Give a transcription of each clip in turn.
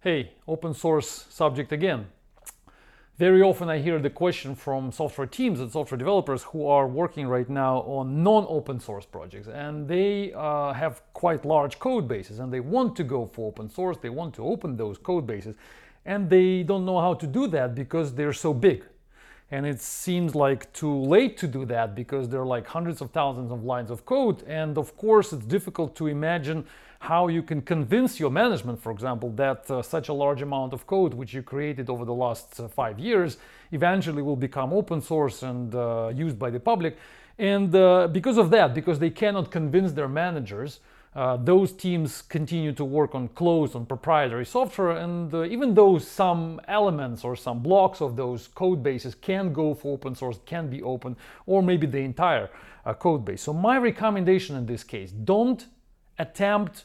Hey, open source subject again. Very often I hear the question from software teams and software developers who are working right now on non-open source projects and they uh, have quite large code bases and they want to go for open source, they want to open those code bases and they don't know how to do that because they're so big. And it seems like too late to do that because there are like hundreds of thousands of lines of code and of course it's difficult to imagine how you can convince your management, for example, that uh, such a large amount of code which you created over the last uh, five years eventually will become open source and uh, used by the public. And uh, because of that, because they cannot convince their managers, uh, those teams continue to work on closed, on proprietary software. And uh, even though some elements or some blocks of those code bases can go for open source, can be open, or maybe the entire code base. So, my recommendation in this case don't attempt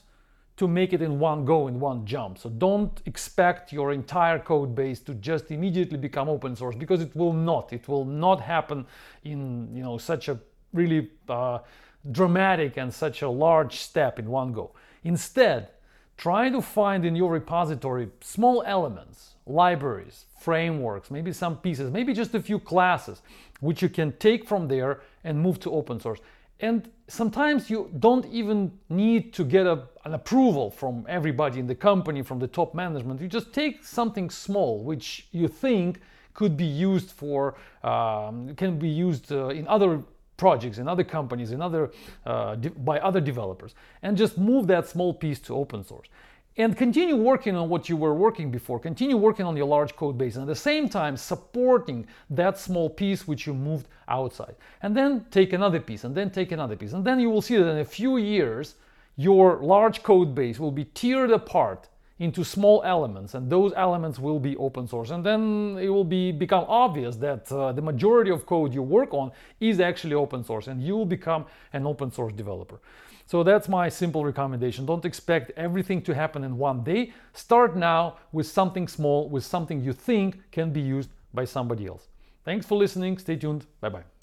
to make it in one go, in one jump. So don't expect your entire code base to just immediately become open source because it will not. It will not happen in you know such a really uh, dramatic and such a large step in one go. Instead, try to find in your repository small elements, libraries, frameworks, maybe some pieces, maybe just a few classes, which you can take from there and move to open source. And sometimes you don't even need to get a, an approval from everybody in the company, from the top management. You just take something small, which you think could be used for, um, can be used uh, in other projects, in other companies, in other, uh, de- by other developers, and just move that small piece to open source. And continue working on what you were working before. Continue working on your large code base and at the same time supporting that small piece which you moved outside. And then take another piece and then take another piece. And then you will see that in a few years your large code base will be tiered apart into small elements and those elements will be open source and then it will be become obvious that uh, the majority of code you work on is actually open source and you will become an open source developer so that's my simple recommendation. Don't expect everything to happen in one day. Start now with something small, with something you think can be used by somebody else. Thanks for listening. Stay tuned. Bye bye.